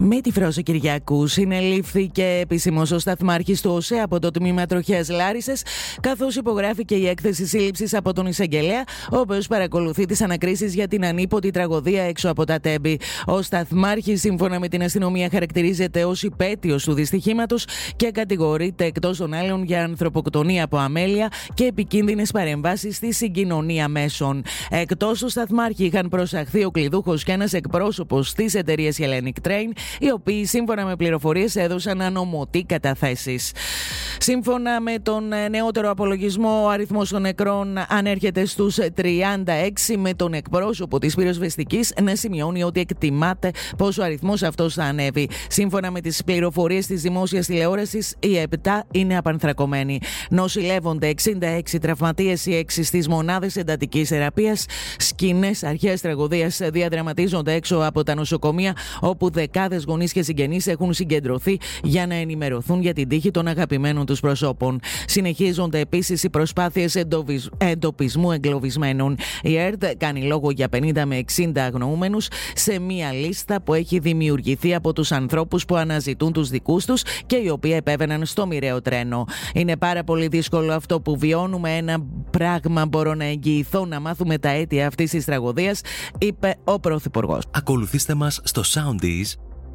Με τη Φρόση Κυριακού συνελήφθηκε επισήμω ο σταθμάρχης του ΟΣΕ από το τμήμα τροχέα Λάρισες, καθώς υπογράφηκε η έκθεση σύλληψης από τον εισαγγελέα, ο οποίος παρακολουθεί τις ανακρίσεις για την ανίποτη τραγωδία έξω από τα τέμπη. Ο σταθμάρχης, σύμφωνα με την αστυνομία, χαρακτηρίζεται ως υπέτειος του δυστυχήματος και κατηγορείται εκτός των άλλων για ανθρωποκτονία από αμέλεια και επικίνδυνες παρεμβάσεις στη συγκοινωνία μέσων. Εκτός του σταθμάρχη είχαν προσαχθεί ο κλειδούχος και ένας εκπρόσωπος της εταιρείας Hellenic Train οι οποίοι σύμφωνα με πληροφορίες έδωσαν ανομωτή καταθέσεις. Σύμφωνα με τον ε, νεότερο απολογισμό, ο αριθμός των νεκρών ανέρχεται στους 36 με τον εκπρόσωπο της πυροσβεστικής να σημειώνει ότι εκτιμάται πως ο αριθμός αυτός θα ανέβει. Σύμφωνα με τις πληροφορίες της δημόσιας τηλεόρασης, οι 7 είναι απανθρακωμένοι. Νοσηλεύονται 66 τραυματίες οι 6 στις μονάδες εντατικής θεραπείας. Σκηνές αρχαίας τραγωδίας διαδραματίζονται έξω από τα νοσοκομεία όπου δεκάδες γονείς και συγγενείς έχουν συγκεντρωθεί για να ενημερωθούν για την τύχη των αγαπημένων τους προσώπων. Συνεχίζονται επίσης οι προσπάθειες εντοπισμού εγκλωβισμένων. Η ΕΡΤ κάνει λόγο για 50 με 60 αγνοούμενους σε μία λίστα που έχει δημιουργηθεί από τους ανθρώπους που αναζητούν τους δικούς τους και οι οποίοι επέβαιναν στο μοιραίο τρένο. Είναι πάρα πολύ δύσκολο αυτό που βιώνουμε. Ένα πράγμα μπορώ να εγγυηθώ να μάθουμε τα αίτια αυτής της τραγωδίας, είπε ο Πρωθυπουργός. Ακολουθήστε μας στο Soundees